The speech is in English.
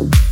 you